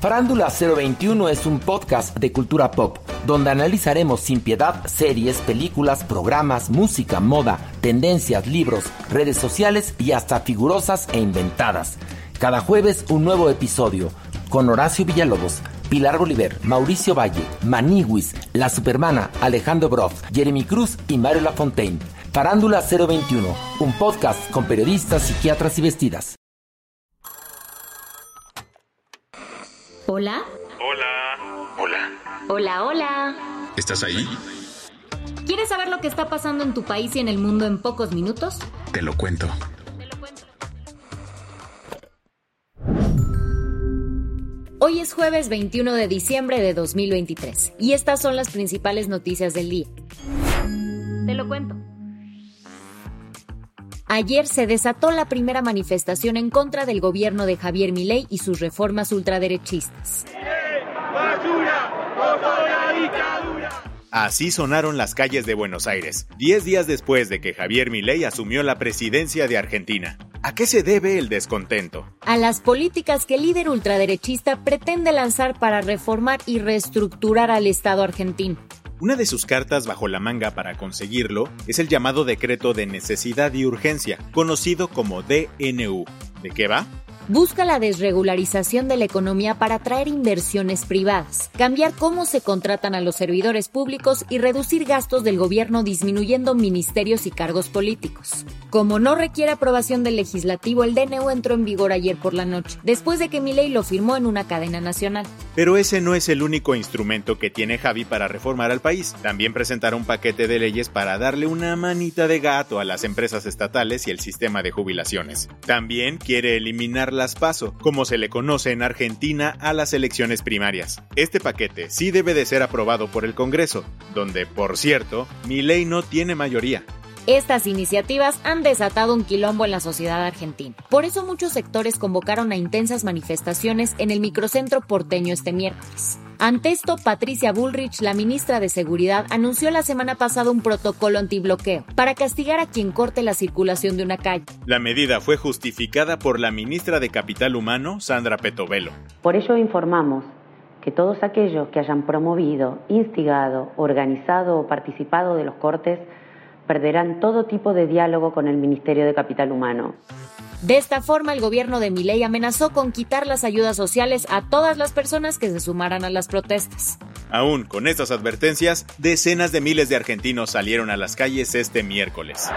Farándula 021 es un podcast de cultura pop, donde analizaremos sin piedad series, películas, programas, música, moda, tendencias, libros, redes sociales y hasta figurosas e inventadas. Cada jueves un nuevo episodio, con Horacio Villalobos, Pilar Bolívar, Mauricio Valle, Maniwis, La Supermana, Alejandro Broff, Jeremy Cruz y Mario Lafontaine. Farándula 021, un podcast con periodistas, psiquiatras y vestidas. Hola. Hola. Hola. Hola, hola. ¿Estás ahí? ¿Quieres saber lo que está pasando en tu país y en el mundo en pocos minutos? Te lo cuento. Hoy es jueves 21 de diciembre de 2023 y estas son las principales noticias del día. Te lo cuento. Ayer se desató la primera manifestación en contra del gobierno de Javier Milei y sus reformas ultraderechistas. Así sonaron las calles de Buenos Aires, 10 días después de que Javier Milei asumió la presidencia de Argentina. ¿A qué se debe el descontento? A las políticas que el líder ultraderechista pretende lanzar para reformar y reestructurar al Estado argentino. Una de sus cartas bajo la manga para conseguirlo es el llamado Decreto de Necesidad y Urgencia, conocido como DNU. ¿De qué va? busca la desregularización de la economía para atraer inversiones privadas, cambiar cómo se contratan a los servidores públicos y reducir gastos del gobierno disminuyendo ministerios y cargos políticos. Como no requiere aprobación del legislativo, el DNU entró en vigor ayer por la noche, después de que Milei lo firmó en una cadena nacional. Pero ese no es el único instrumento que tiene Javi para reformar al país. También presentará un paquete de leyes para darle una manita de gato a las empresas estatales y el sistema de jubilaciones. También quiere eliminar las PASO, como se le conoce en Argentina a las elecciones primarias. Este paquete sí debe de ser aprobado por el Congreso, donde, por cierto, mi ley no tiene mayoría. Estas iniciativas han desatado un quilombo en la sociedad argentina. Por eso muchos sectores convocaron a intensas manifestaciones en el microcentro porteño este miércoles. Ante esto, Patricia Bullrich, la ministra de Seguridad, anunció la semana pasada un protocolo antibloqueo para castigar a quien corte la circulación de una calle. La medida fue justificada por la ministra de Capital Humano, Sandra Petovelo. Por ello informamos que todos aquellos que hayan promovido, instigado, organizado o participado de los cortes perderán todo tipo de diálogo con el Ministerio de Capital Humano. De esta forma, el gobierno de Milei amenazó con quitar las ayudas sociales a todas las personas que se sumaran a las protestas. Aún con estas advertencias, decenas de miles de argentinos salieron a las calles este miércoles.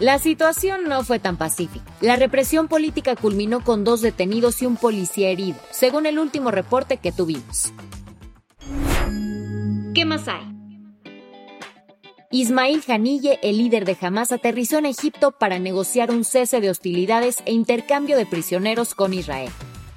La situación no fue tan pacífica. La represión política culminó con dos detenidos y un policía herido, según el último reporte que tuvimos. ¿Qué más hay? Ismail Hanille, el líder de Hamas, aterrizó en Egipto para negociar un cese de hostilidades e intercambio de prisioneros con Israel.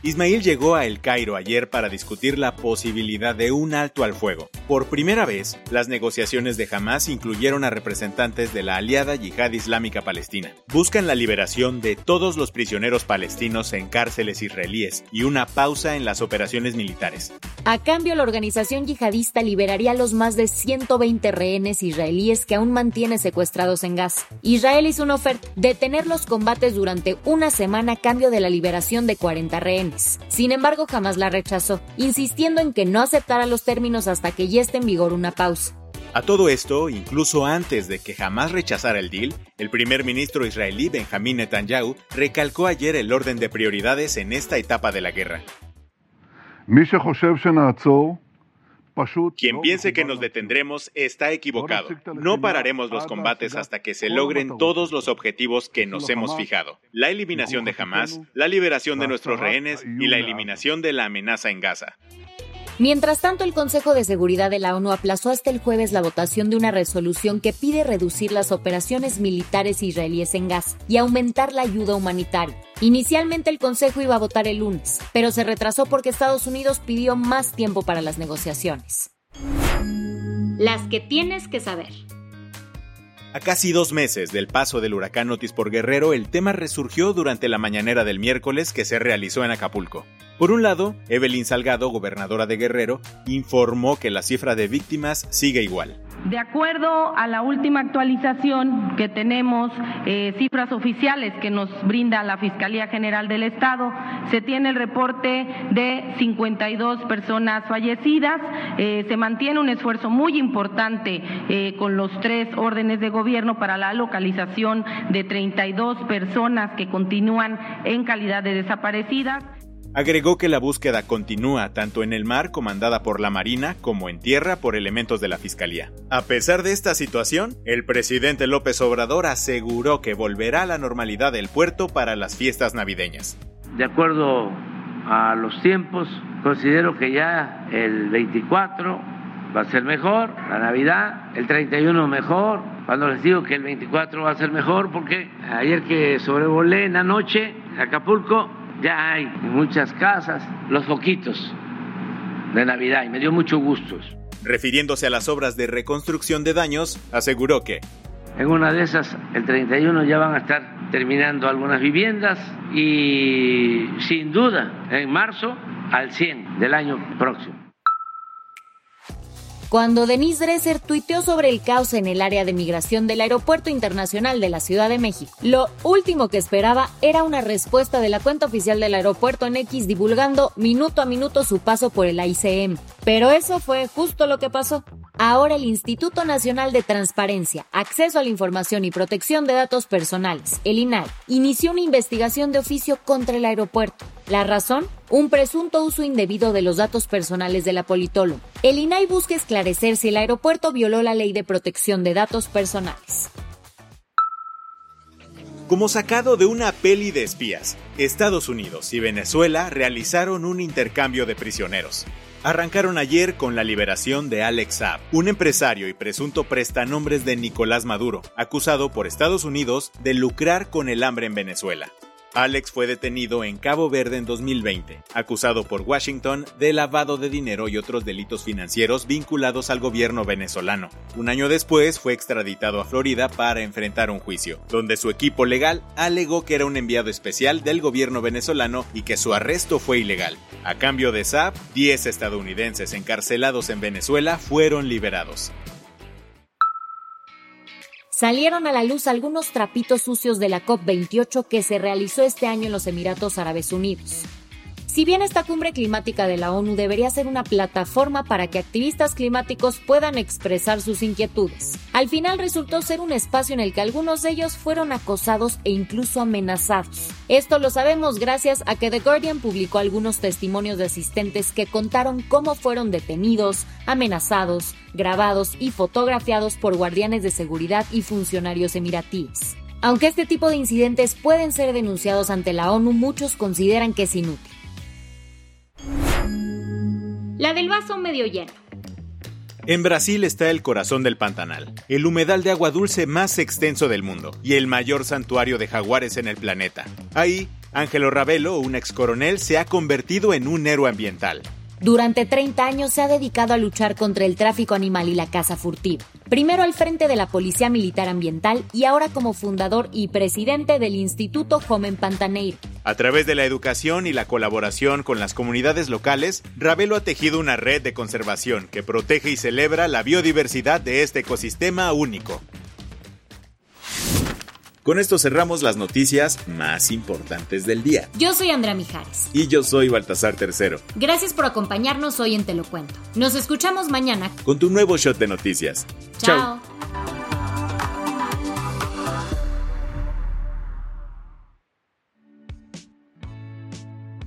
Ismail llegó a El Cairo ayer para discutir la posibilidad de un alto al fuego. Por primera vez, las negociaciones de Hamas incluyeron a representantes de la aliada Yihad Islámica Palestina. Buscan la liberación de todos los prisioneros palestinos en cárceles israelíes y una pausa en las operaciones militares. A cambio, la organización yihadista liberaría a los más de 120 rehenes israelíes que aún mantiene secuestrados en Gaza. Israel hizo una oferta, detener los combates durante una semana a cambio de la liberación de 40 rehenes. Sin embargo, jamás la rechazó, insistiendo en que no aceptara los términos hasta que ya esté en vigor una pausa. A todo esto, incluso antes de que jamás rechazara el deal, el primer ministro israelí Benjamin Netanyahu recalcó ayer el orden de prioridades en esta etapa de la guerra. Quien piense que nos detendremos está equivocado. No pararemos los combates hasta que se logren todos los objetivos que nos hemos fijado. La eliminación de Hamas, la liberación de nuestros rehenes y la eliminación de la amenaza en Gaza. Mientras tanto, el Consejo de Seguridad de la ONU aplazó hasta el jueves la votación de una resolución que pide reducir las operaciones militares israelíes en Gaza y aumentar la ayuda humanitaria. Inicialmente el Consejo iba a votar el lunes, pero se retrasó porque Estados Unidos pidió más tiempo para las negociaciones. Las que tienes que saber. A casi dos meses del paso del huracán Otis por Guerrero, el tema resurgió durante la mañanera del miércoles que se realizó en Acapulco. Por un lado, Evelyn Salgado, gobernadora de Guerrero, informó que la cifra de víctimas sigue igual. De acuerdo a la última actualización que tenemos, eh, cifras oficiales que nos brinda la Fiscalía General del Estado, se tiene el reporte de 52 personas fallecidas. Eh, se mantiene un esfuerzo muy importante eh, con los tres órdenes de gobierno para la localización de 32 personas que continúan en calidad de desaparecidas. Agregó que la búsqueda continúa tanto en el mar, comandada por la Marina, como en tierra por elementos de la Fiscalía. A pesar de esta situación, el presidente López Obrador aseguró que volverá a la normalidad del puerto para las fiestas navideñas. De acuerdo a los tiempos, considero que ya el 24 va a ser mejor, la Navidad, el 31 mejor, cuando les digo que el 24 va a ser mejor, porque ayer que sobrevolé en la noche Acapulco, ya hay en muchas casas los foquitos de Navidad y me dio mucho gusto. Refiriéndose a las obras de reconstrucción de daños, aseguró que en una de esas, el 31 ya van a estar terminando algunas viviendas y sin duda en marzo al 100 del año próximo. Cuando Denise Dresser tuiteó sobre el caos en el área de migración del Aeropuerto Internacional de la Ciudad de México, lo último que esperaba era una respuesta de la cuenta oficial del aeropuerto en X divulgando minuto a minuto su paso por el ICM. Pero eso fue justo lo que pasó. Ahora el Instituto Nacional de Transparencia, Acceso a la Información y Protección de Datos Personales, el INAI, inició una investigación de oficio contra el aeropuerto. ¿La razón? Un presunto uso indebido de los datos personales de la politóloga. El INAI busca esclarecer si el aeropuerto violó la ley de protección de datos personales. Como sacado de una peli de espías, Estados Unidos y Venezuela realizaron un intercambio de prisioneros. Arrancaron ayer con la liberación de Alex Saab, un empresario y presunto prestanombres de Nicolás Maduro, acusado por Estados Unidos de lucrar con el hambre en Venezuela. Alex fue detenido en Cabo Verde en 2020, acusado por Washington de lavado de dinero y otros delitos financieros vinculados al gobierno venezolano. Un año después fue extraditado a Florida para enfrentar un juicio, donde su equipo legal alegó que era un enviado especial del gobierno venezolano y que su arresto fue ilegal. A cambio de SAP, 10 estadounidenses encarcelados en Venezuela fueron liberados salieron a la luz algunos trapitos sucios de la COP28 que se realizó este año en los Emiratos Árabes Unidos. Si bien esta cumbre climática de la ONU debería ser una plataforma para que activistas climáticos puedan expresar sus inquietudes, al final resultó ser un espacio en el que algunos de ellos fueron acosados e incluso amenazados. Esto lo sabemos gracias a que The Guardian publicó algunos testimonios de asistentes que contaron cómo fueron detenidos, amenazados, grabados y fotografiados por guardianes de seguridad y funcionarios emiratíes. Aunque este tipo de incidentes pueden ser denunciados ante la ONU, muchos consideran que es inútil. La del vaso medio lleno. En Brasil está el corazón del Pantanal, el humedal de agua dulce más extenso del mundo y el mayor santuario de jaguares en el planeta. Ahí, Ángelo Ravelo, un ex coronel, se ha convertido en un héroe ambiental. Durante 30 años se ha dedicado a luchar contra el tráfico animal y la caza furtiva. Primero al frente de la Policía Militar Ambiental y ahora como fundador y presidente del Instituto Joven Pantaneiro. A través de la educación y la colaboración con las comunidades locales, Ravelo ha tejido una red de conservación que protege y celebra la biodiversidad de este ecosistema único. Con esto cerramos las noticias más importantes del día. Yo soy Andrea Mijares. Y yo soy Baltasar Tercero. Gracias por acompañarnos hoy en Te lo Cuento. Nos escuchamos mañana con tu nuevo shot de noticias. Chao.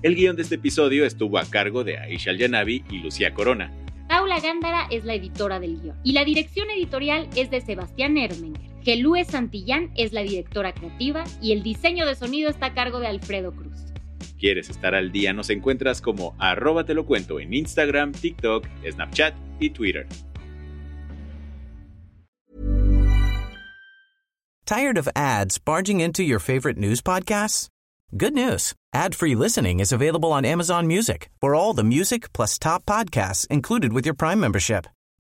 El guion de este episodio estuvo a cargo de Aisha Yanavi y Lucía Corona. Paula Gándara es la editora del guion y la dirección editorial es de Sebastián Ermenger. Gelúe Santillán es la directora creativa y el diseño de sonido está a cargo de Alfredo Cruz. ¿Quieres estar al día? Nos encuentras como arroba te lo cuento en Instagram, TikTok, Snapchat y Twitter. Tired of ads barging into your favorite news podcasts? Good news. Ad-free listening is available on Amazon Music for all the music plus top podcasts included with your Prime membership.